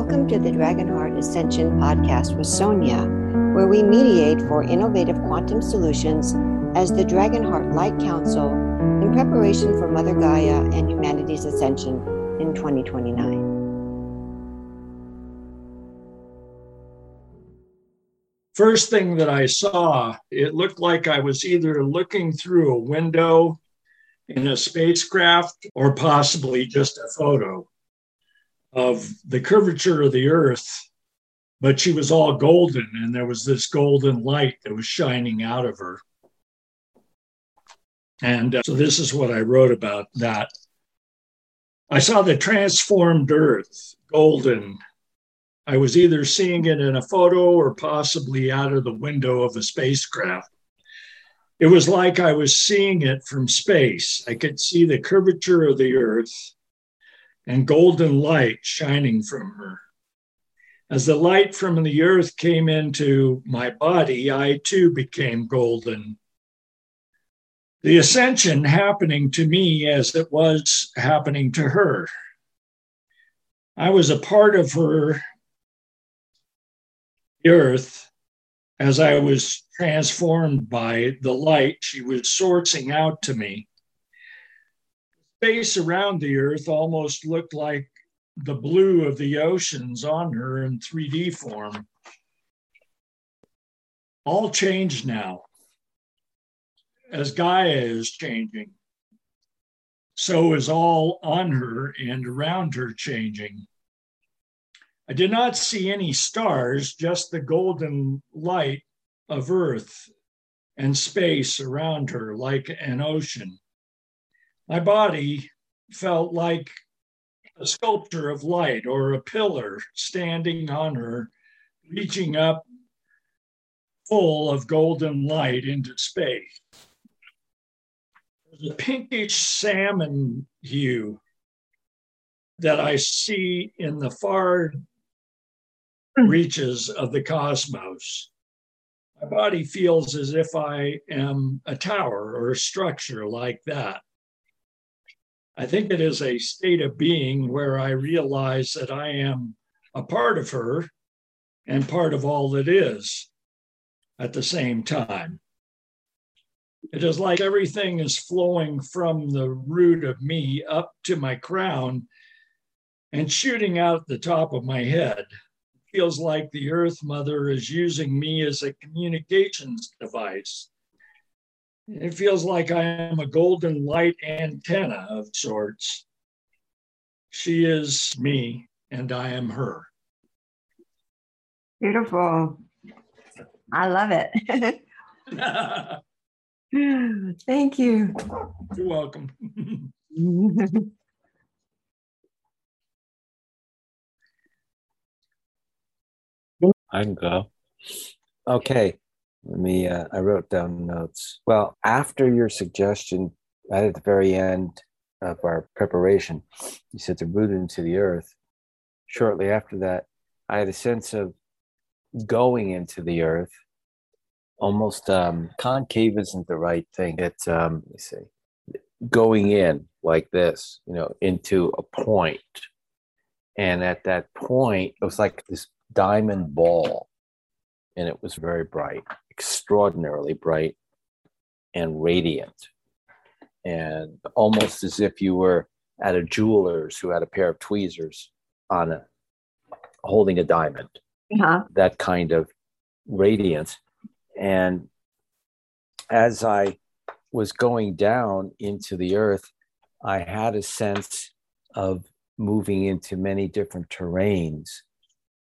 Welcome to the Dragonheart Ascension podcast with Sonia, where we mediate for innovative quantum solutions as the Dragonheart Light Council in preparation for Mother Gaia and humanity's ascension in 2029. First thing that I saw, it looked like I was either looking through a window in a spacecraft or possibly just a photo of the curvature of the earth, but she was all golden and there was this golden light that was shining out of her. And uh, so this is what I wrote about that. I saw the transformed earth, golden. I was either seeing it in a photo or possibly out of the window of a spacecraft. It was like I was seeing it from space. I could see the curvature of the earth and golden light shining from her. As the light from the earth came into my body, I too became golden. The ascension happening to me as it was happening to her. I was a part of her earth as I was transformed by the light she was sourcing out to me space around the Earth almost looked like the blue of the oceans on her in 3D form. All changed now as Gaia is changing. So is all on her and around her changing. I did not see any stars, just the golden light of Earth and space around her like an ocean. My body felt like a sculpture of light or a pillar standing on her, reaching up full of golden light into space. There's a pinkish salmon hue that I see in the far reaches of the cosmos. My body feels as if I am a tower or a structure like that. I think it is a state of being where I realize that I am a part of her and part of all that is at the same time. It is like everything is flowing from the root of me up to my crown and shooting out the top of my head. It feels like the Earth Mother is using me as a communications device it feels like I am a golden light antenna of sorts. She is me, and I am her. Beautiful. I love it. Thank you. You're welcome. I can go. Okay. Let me, uh, I wrote down notes. Well, after your suggestion, right at the very end of our preparation, you said to root into the earth. Shortly after that, I had a sense of going into the earth. Almost um, concave isn't the right thing. It's, um, let me see, going in like this, you know, into a point. And at that point, it was like this diamond ball, and it was very bright extraordinarily bright and radiant, and almost as if you were at a jeweler's who had a pair of tweezers on a holding a diamond. Uh-huh. That kind of radiance. And as I was going down into the earth, I had a sense of moving into many different terrains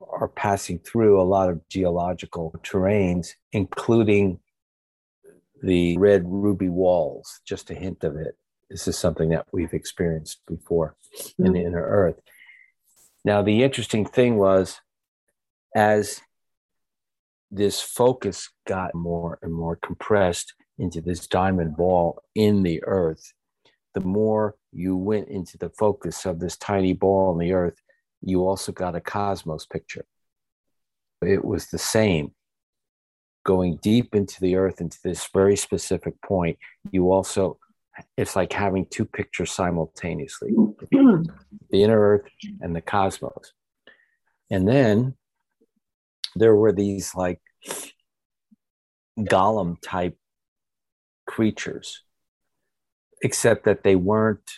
are passing through a lot of geological terrains, including the red ruby walls, just a hint of it. This is something that we've experienced before mm-hmm. in the inner earth. Now, the interesting thing was as this focus got more and more compressed into this diamond ball in the earth, the more you went into the focus of this tiny ball in the earth, you also got a cosmos picture. It was the same. Going deep into the earth, into this very specific point, you also, it's like having two pictures simultaneously the inner earth and the cosmos. And then there were these like golem type creatures, except that they weren't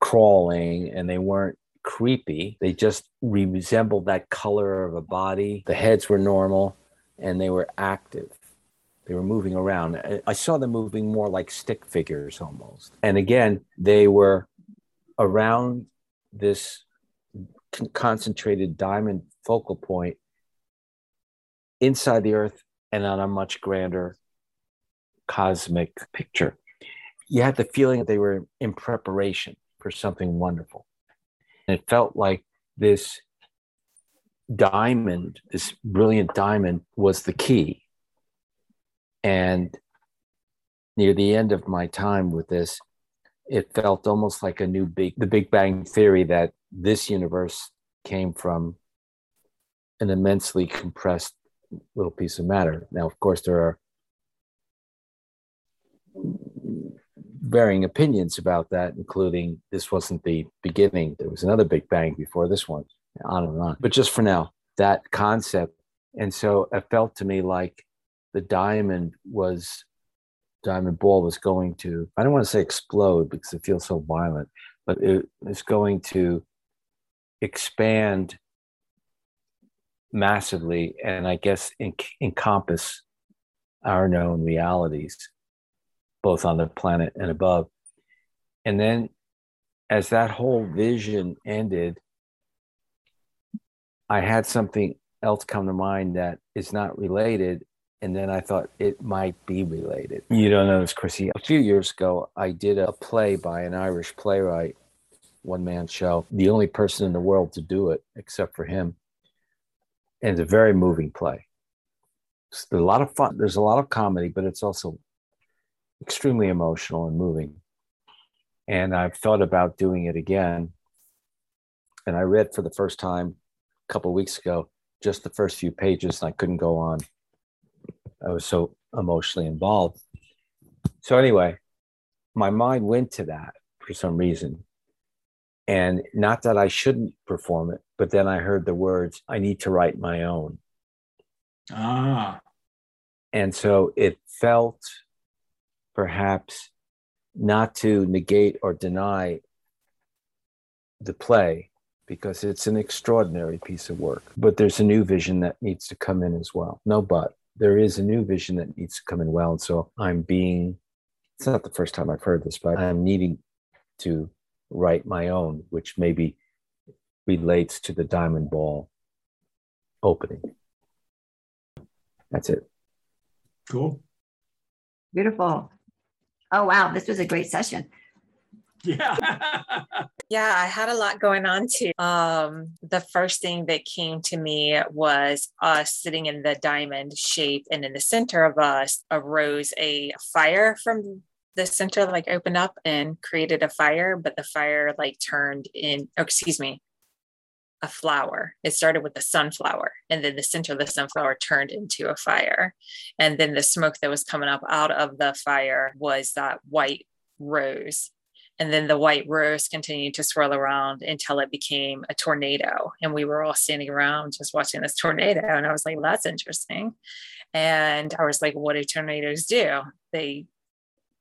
crawling and they weren't creepy. They just resembled that color of a body. The heads were normal and they were active. They were moving around. I saw them moving more like stick figures almost. And again, they were around this concentrated diamond focal point inside the earth and on a much grander cosmic picture. You had the feeling that they were in preparation for something wonderful. And it felt like this diamond, this brilliant diamond, was the key. And near the end of my time with this, it felt almost like a new big, the Big Bang Theory that this universe came from an immensely compressed little piece of matter. Now, of course, there are varying opinions about that, including this wasn't the beginning. There was another Big Bang before this one, on and on. But just for now, that concept. And so it felt to me like the diamond was, diamond ball was going to, I don't want to say explode because it feels so violent, but it was going to expand massively and I guess encompass our known realities both on the planet and above. And then as that whole vision ended, I had something else come to mind that is not related. And then I thought it might be related. You don't know this, Chrissy. A few years ago, I did a play by an Irish playwright, one man show, the only person in the world to do it except for him. And it's a very moving play. It's a lot of fun. There's a lot of comedy, but it's also extremely emotional and moving. And I've thought about doing it again. And I read for the first time a couple weeks ago just the first few pages, and I couldn't go on. I was so emotionally involved. So, anyway, my mind went to that for some reason. And not that I shouldn't perform it, but then I heard the words, I need to write my own. Ah. And so it felt perhaps not to negate or deny the play because it's an extraordinary piece of work. But there's a new vision that needs to come in as well. No, but there is a new vision that needs to come in well. And so I'm being, it's not the first time I've heard this, but I'm needing to write my own, which maybe relates to the diamond ball opening. That's it. Cool. Beautiful. Oh, wow. This was a great session. Yeah. yeah, I had a lot going on too. Um, the first thing that came to me was us sitting in the diamond shape, and in the center of us arose a fire from the center, like opened up and created a fire, but the fire like turned in, oh, excuse me, a flower. It started with a sunflower, and then the center of the sunflower turned into a fire. And then the smoke that was coming up out of the fire was that white rose. And then the white rose continued to swirl around until it became a tornado. And we were all standing around just watching this tornado. And I was like, well, that's interesting. And I was like, what do tornadoes do? They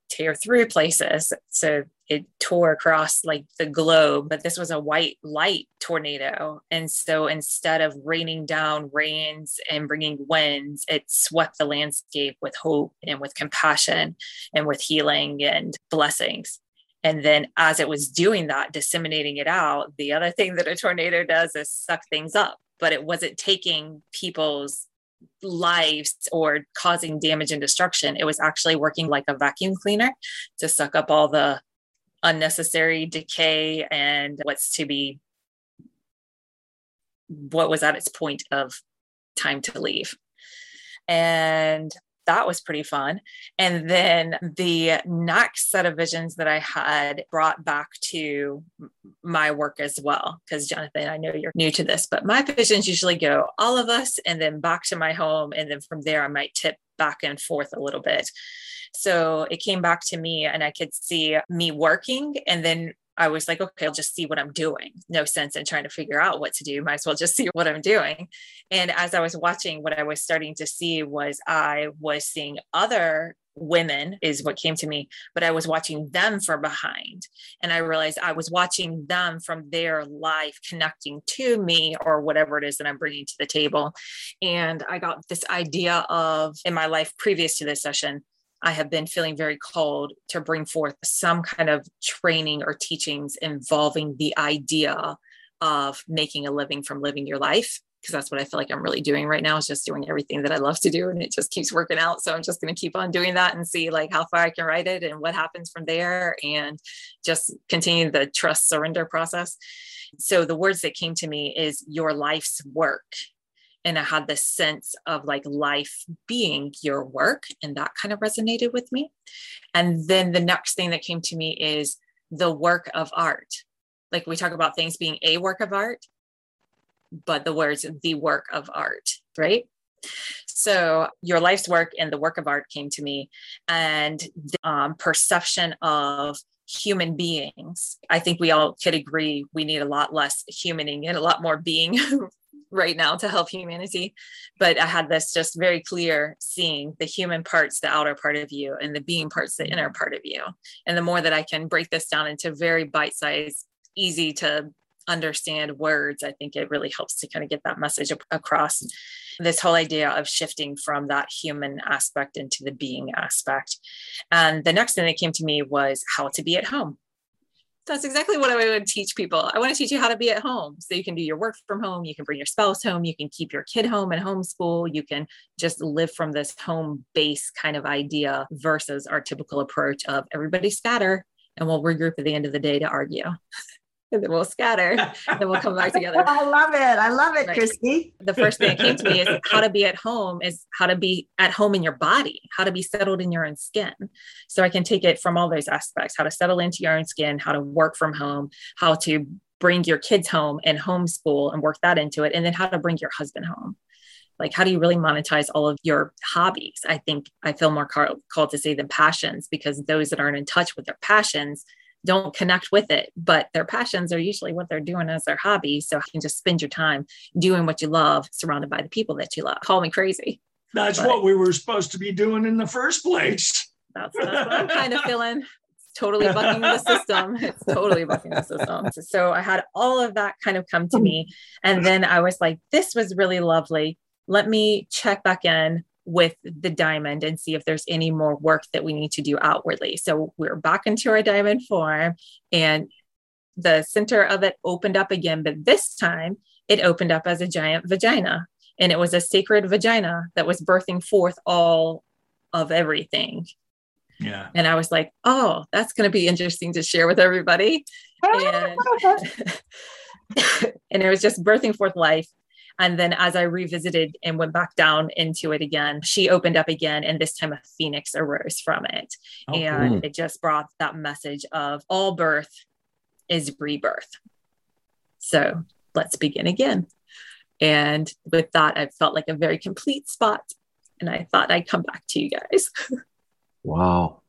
tear through places. So it tore across like the globe, but this was a white light tornado. And so instead of raining down rains and bringing winds, it swept the landscape with hope and with compassion and with healing and blessings. And then as it was doing that, disseminating it out, the other thing that a tornado does is suck things up, but it wasn't taking people's lives or causing damage and destruction. It was actually working like a vacuum cleaner to suck up all the unnecessary decay and what's to be what was at its point of time to leave. And that was pretty fun. And then the next set of visions that I had brought back to my work as well. Because, Jonathan, I know you're new to this, but my visions usually go all of us and then back to my home. And then from there, I might tip back and forth a little bit. So it came back to me, and I could see me working and then I was like, okay, I'll just see what I'm doing. No sense in trying to figure out what to do. Might as well just see what I'm doing. And as I was watching, what I was starting to see was I was seeing other women is what came to me but i was watching them from behind and i realized i was watching them from their life connecting to me or whatever it is that i'm bringing to the table and i got this idea of in my life previous to this session I have been feeling very called to bring forth some kind of training or teachings involving the idea of making a living from living your life. Because that's what I feel like I'm really doing right now is just doing everything that I love to do. And it just keeps working out. So I'm just going to keep on doing that and see like how far I can write it and what happens from there and just continue the trust surrender process. So the words that came to me is your life's work and I had this sense of like life being your work, and that kind of resonated with me. And then the next thing that came to me is the work of art. Like we talk about things being a work of art, but the words the work of art, right? So your life's work and the work of art came to me, and the um, perception of human beings. I think we all could agree we need a lot less humaning and a lot more being right now to help humanity. But I had this just very clear seeing the human parts, the outer part of you, and the being parts, the inner part of you. And the more that I can break this down into very bite sized, easy to understand words, I think it really helps to kind of get that message across. This whole idea of shifting from that human aspect into the being aspect. And the next thing that came to me was how to be at home that's exactly what I would teach people. I want to teach you how to be at home so you can do your work from home. You can bring your spouse home. You can keep your kid home and homeschool. You can just live from this home base kind of idea versus our typical approach of everybody scatter and we'll regroup at the end of the day to argue. and then we'll scatter, then we'll come back together. I love it. I love it, right. Christy. The first thing that came to me is how to be at home is how to be at home in your body, how to be settled in your own skin. So I can take it from all those aspects, how to settle into your own skin, how to work from home, how to bring your kids home and homeschool and work that into it, and then how to bring your husband home. Like, how do you really monetize all of your hobbies? I think I feel more called to say than passions because those that aren't in touch with their passions don't connect with it, but their passions are usually what they're doing as their hobby. So you can just spend your time doing what you love, surrounded by the people that you love. Call me crazy. That's but what we were supposed to be doing in the first place. That's, that's what I'm kind of feeling. It's totally bucking the system. It's totally bucking the system. So I had all of that kind of come to me. And then I was like, this was really lovely. Let me check back in with the diamond and see if there's any more work that we need to do outwardly. So we're back into our diamond form and the center of it opened up again, but this time it opened up as a giant vagina and it was a sacred vagina that was birthing forth all of everything. Yeah. And I was like, oh, that's going to be interesting to share with everybody. and, and it was just birthing forth life and then as I revisited and went back down into it again, she opened up again. And this time a phoenix arose from it. Oh, and cool. it just brought that message of all birth is rebirth. So let's begin again. And with that, I felt like a very complete spot. And I thought I'd come back to you guys. wow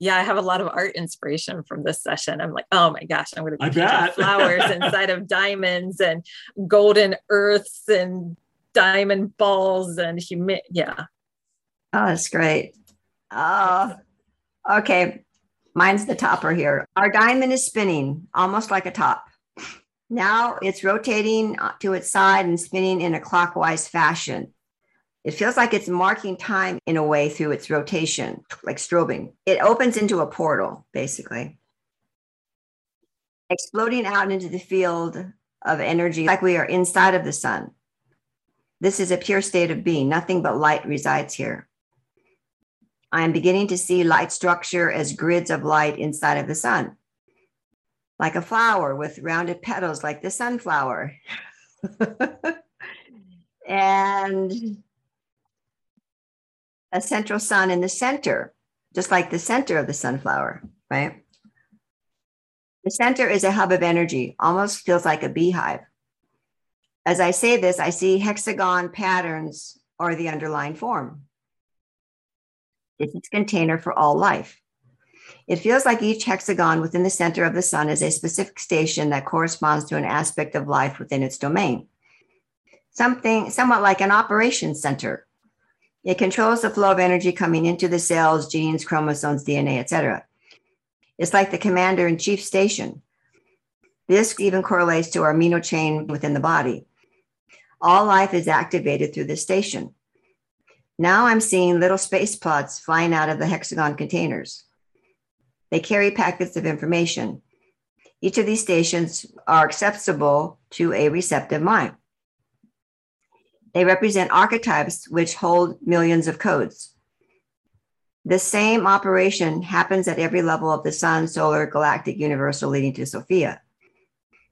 yeah, I have a lot of art inspiration from this session. I'm like, oh my gosh, I'm going to be flowers inside of diamonds and golden earths and diamond balls and humi- yeah. Oh, that's great. Oh, okay. Mine's the topper here. Our diamond is spinning almost like a top. Now it's rotating to its side and spinning in a clockwise fashion. It feels like it's marking time in a way through its rotation, like strobing. It opens into a portal, basically, exploding out into the field of energy like we are inside of the sun. This is a pure state of being. Nothing but light resides here. I am beginning to see light structure as grids of light inside of the sun, like a flower with rounded petals, like the sunflower. and a central sun in the center, just like the center of the sunflower, right? The center is a hub of energy, almost feels like a beehive. As I say this, I see hexagon patterns or the underlying form. It's its container for all life. It feels like each hexagon within the center of the sun is a specific station that corresponds to an aspect of life within its domain. Something somewhat like an operations center. It controls the flow of energy coming into the cells, genes, chromosomes, DNA, etc. It's like the commander in chief station. This even correlates to our amino chain within the body. All life is activated through this station. Now I'm seeing little space pods flying out of the hexagon containers. They carry packets of information. Each of these stations are accessible to a receptive mind. They represent archetypes which hold millions of codes. The same operation happens at every level of the sun, solar, galactic, universal, leading to Sophia.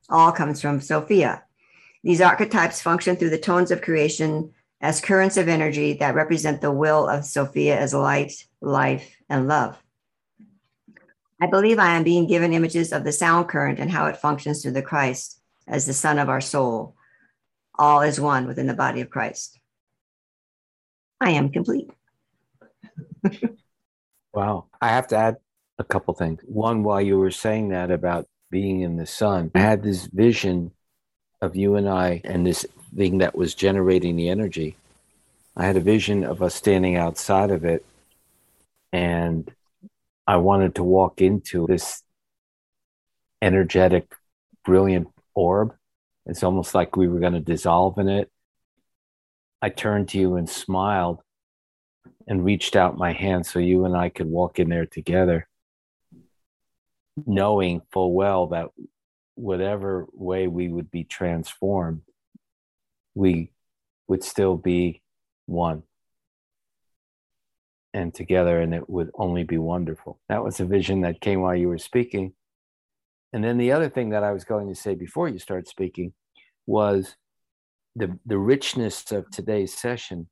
All comes from Sophia. These archetypes function through the tones of creation as currents of energy that represent the will of Sophia as light, life, and love. I believe I am being given images of the sound current and how it functions through the Christ as the Son of our soul. All is one within the body of Christ. I am complete. wow. I have to add a couple things. One, while you were saying that about being in the sun, I had this vision of you and I and this thing that was generating the energy. I had a vision of us standing outside of it and I wanted to walk into this energetic, brilliant orb. It's almost like we were going to dissolve in it. I turned to you and smiled and reached out my hand so you and I could walk in there together, knowing full well that whatever way we would be transformed, we would still be one and together, and it would only be wonderful. That was a vision that came while you were speaking. And then the other thing that I was going to say before you start speaking was the, the richness of today's session,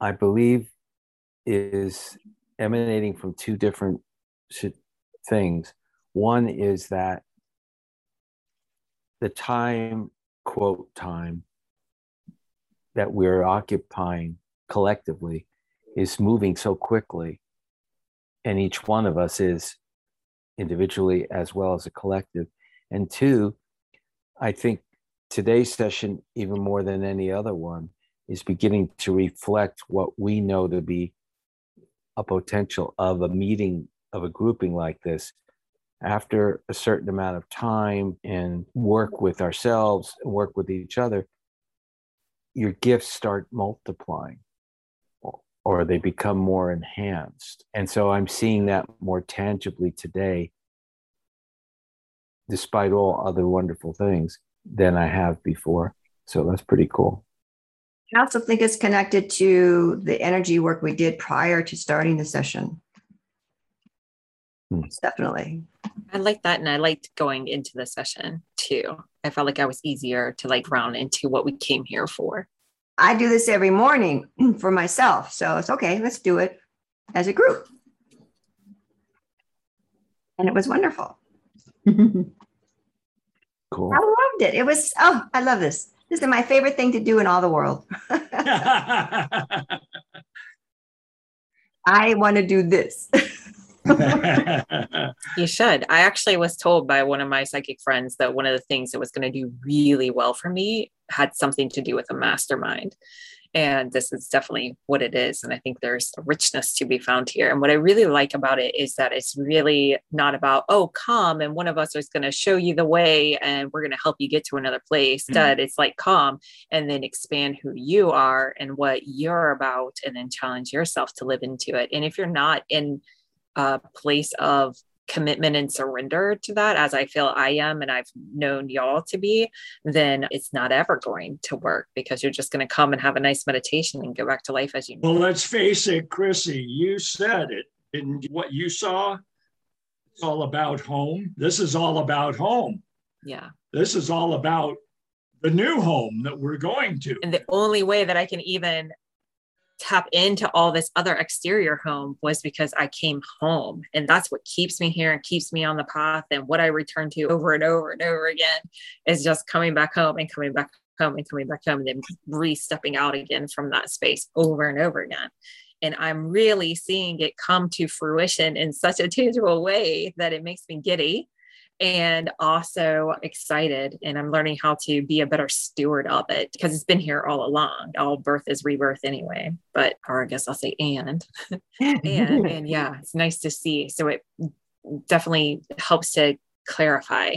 I believe, is emanating from two different things. One is that the time, quote, time that we're occupying collectively is moving so quickly. And each one of us is individually as well as a collective. And two, I think today's session, even more than any other one, is beginning to reflect what we know to be a potential of a meeting of a grouping like this after a certain amount of time and work with ourselves and work with each other your gifts start multiplying or they become more enhanced. And so I'm seeing that more tangibly today, despite all other wonderful things, than I have before. So that's pretty cool. I also think it's connected to the energy work we did prior to starting the session. Hmm. Definitely. I like that. And I liked going into the session too. I felt like I was easier to like round into what we came here for. I do this every morning for myself. So it's okay, let's do it as a group. And it was wonderful. cool. I loved it. It was, oh, I love this. This is my favorite thing to do in all the world. I want to do this. you should. I actually was told by one of my psychic friends that one of the things that was going to do really well for me had something to do with a mastermind. And this is definitely what it is. And I think there's a richness to be found here. And what I really like about it is that it's really not about, oh, come and one of us is going to show you the way and we're going to help you get to another place. Mm-hmm. Instead, it's like, come and then expand who you are and what you're about and then challenge yourself to live into it. And if you're not in a place of commitment and surrender to that as I feel I am and I've known y'all to be, then it's not ever going to work because you're just going to come and have a nice meditation and go back to life as you know. Well, let's face it, Chrissy, you said it. Didn't what you saw? It's all about home. This is all about home. Yeah. This is all about the new home that we're going to. And the only way that I can even tap into all this other exterior home was because I came home. And that's what keeps me here and keeps me on the path. And what I return to over and over and over again is just coming back home and coming back home and coming back home and then re stepping out again from that space over and over again. And I'm really seeing it come to fruition in such a tangible way that it makes me giddy and also excited. And I'm learning how to be a better steward of it because it's been here all along. All birth is rebirth anyway, but, or I guess I'll say and, and, and yeah, it's nice to see. So it definitely helps to clarify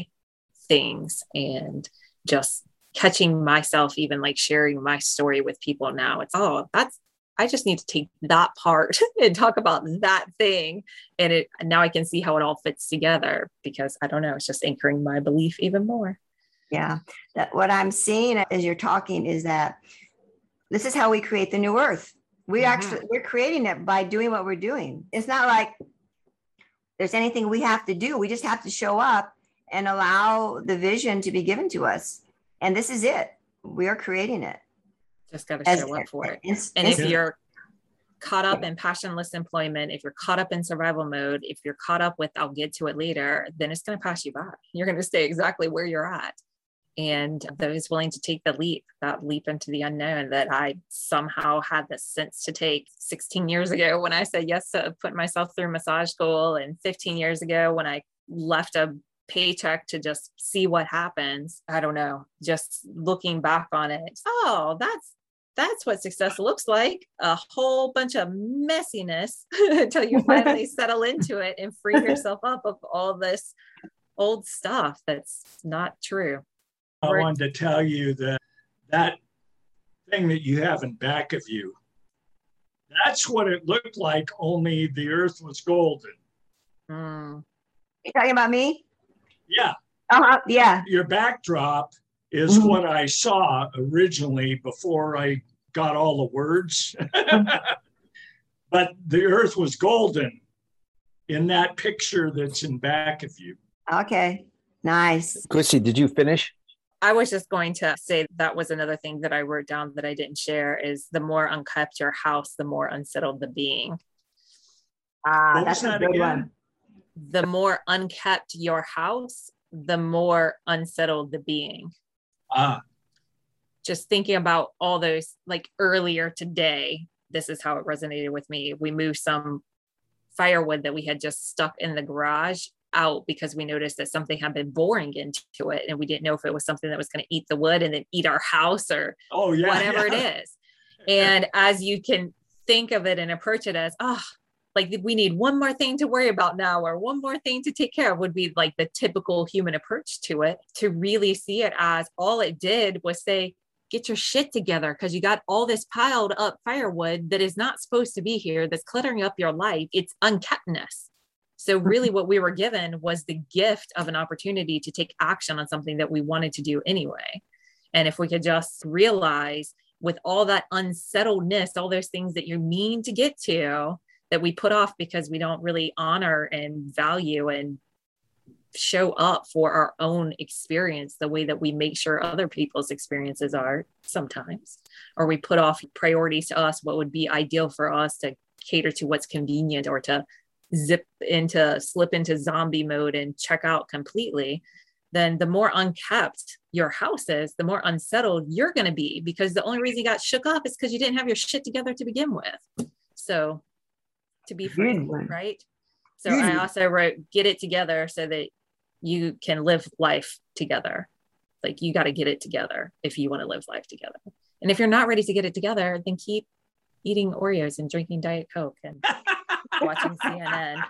things and just catching myself even like sharing my story with people now it's oh that's i just need to take that part and talk about that thing and it now i can see how it all fits together because i don't know it's just anchoring my belief even more yeah that what i'm seeing as you're talking is that this is how we create the new earth we mm-hmm. actually we're creating it by doing what we're doing it's not like there's anything we have to do we just have to show up and allow the vision to be given to us and this is it. We are creating it. Just got to show up for it. and if you're caught up in passionless employment, if you're caught up in survival mode, if you're caught up with I'll get to it later, then it's going to pass you by. You're going to stay exactly where you're at. And those willing to take the leap, that leap into the unknown that I somehow had the sense to take 16 years ago when I said yes to put myself through massage school, and 15 years ago when I left a paycheck to just see what happens. I don't know. Just looking back on it, oh, that's that's what success looks like a whole bunch of messiness until you finally settle into it and free yourself up of all this old stuff that's not true. I wanted to tell you that that thing that you have in back of you, that's what it looked like, only the earth was golden. Mm. You talking about me? Yeah. Uh-huh. Yeah. Your backdrop is mm-hmm. what I saw originally before I got all the words. but the earth was golden in that picture that's in back of you. Okay. Nice. Chrissy, did you finish? I was just going to say that was another thing that I wrote down that I didn't share is the more unkept your house, the more unsettled the being. Ah, that's that a good again? one the more unkept your house, the more unsettled the being. Ah. Just thinking about all those, like earlier today, this is how it resonated with me. We moved some firewood that we had just stuck in the garage out because we noticed that something had been boring into it and we didn't know if it was something that was going to eat the wood and then eat our house or oh, yeah, whatever yeah. it is. And as you can think of it and approach it as, oh, like we need one more thing to worry about now or one more thing to take care of would be like the typical human approach to it to really see it as all it did was say get your shit together because you got all this piled up firewood that is not supposed to be here that's cluttering up your life. It's unkeptness. So really what we were given was the gift of an opportunity to take action on something that we wanted to do anyway. And if we could just realize with all that unsettledness all those things that you mean to get to that we put off because we don't really honor and value and show up for our own experience the way that we make sure other people's experiences are sometimes. Or we put off priorities to us what would be ideal for us to cater to what's convenient or to zip into slip into zombie mode and check out completely then the more unkept your house is the more unsettled you're going to be because the only reason you got shook up is because you didn't have your shit together to begin with. So to be free, right? So I also wrote get it together so that you can live life together. Like you got to get it together if you want to live life together. And if you're not ready to get it together, then keep eating Oreos and drinking Diet Coke and watching CNN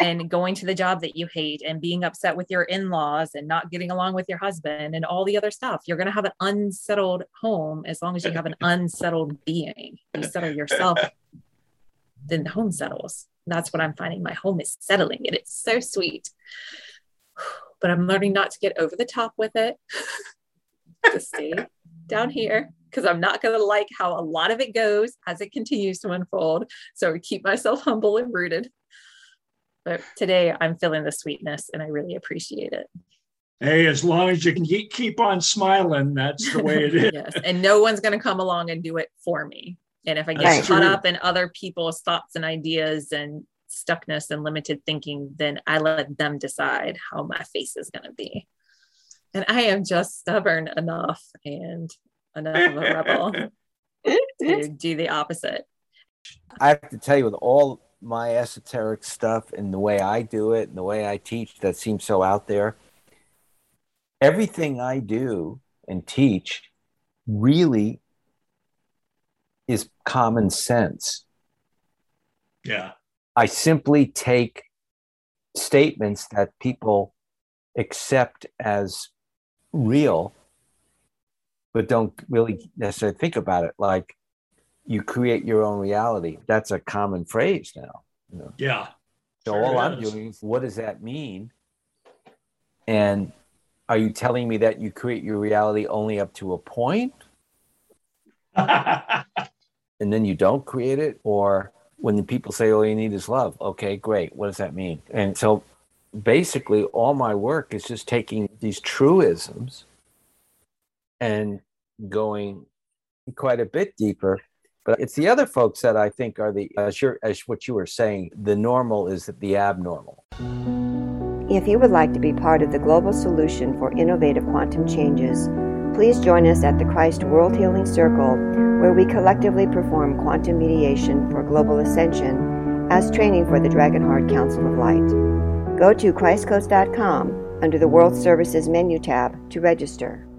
and going to the job that you hate and being upset with your in-laws and not getting along with your husband and all the other stuff. You're going to have an unsettled home as long as you have an unsettled being. You settle yourself then the home settles. That's what I'm finding. My home is settling and it's so sweet. But I'm learning not to get over the top with it, to stay down here because I'm not going to like how a lot of it goes as it continues to unfold. So I keep myself humble and rooted. But today I'm feeling the sweetness and I really appreciate it. Hey, as long as you can keep on smiling, that's the way it is. yes. And no one's going to come along and do it for me. And if I get right. caught up in other people's thoughts and ideas and stuckness and limited thinking, then I let them decide how my face is going to be. And I am just stubborn enough and enough of a rebel to do the opposite. I have to tell you, with all my esoteric stuff and the way I do it and the way I teach that seems so out there, everything I do and teach really is common sense. Yeah. I simply take statements that people accept as real, but don't really necessarily think about it. Like you create your own reality. That's a common phrase now. You know? Yeah. So Sure all I'm doing is what does that mean? And are you telling me that you create your reality only up to a point and then you don't create it? Or when people say all you need is love, okay, great. What does that mean? And so basically all my work is just taking these truisms and going quite a bit deeper. But it's the other folks that I think are the as you as what you were saying, the normal is the abnormal. If you would like to be part of the global solution for innovative quantum changes, please join us at the Christ World Healing Circle, where we collectively perform quantum mediation for global ascension as training for the Dragonheart Council of Light. Go to ChristCoast.com under the World Services menu tab to register.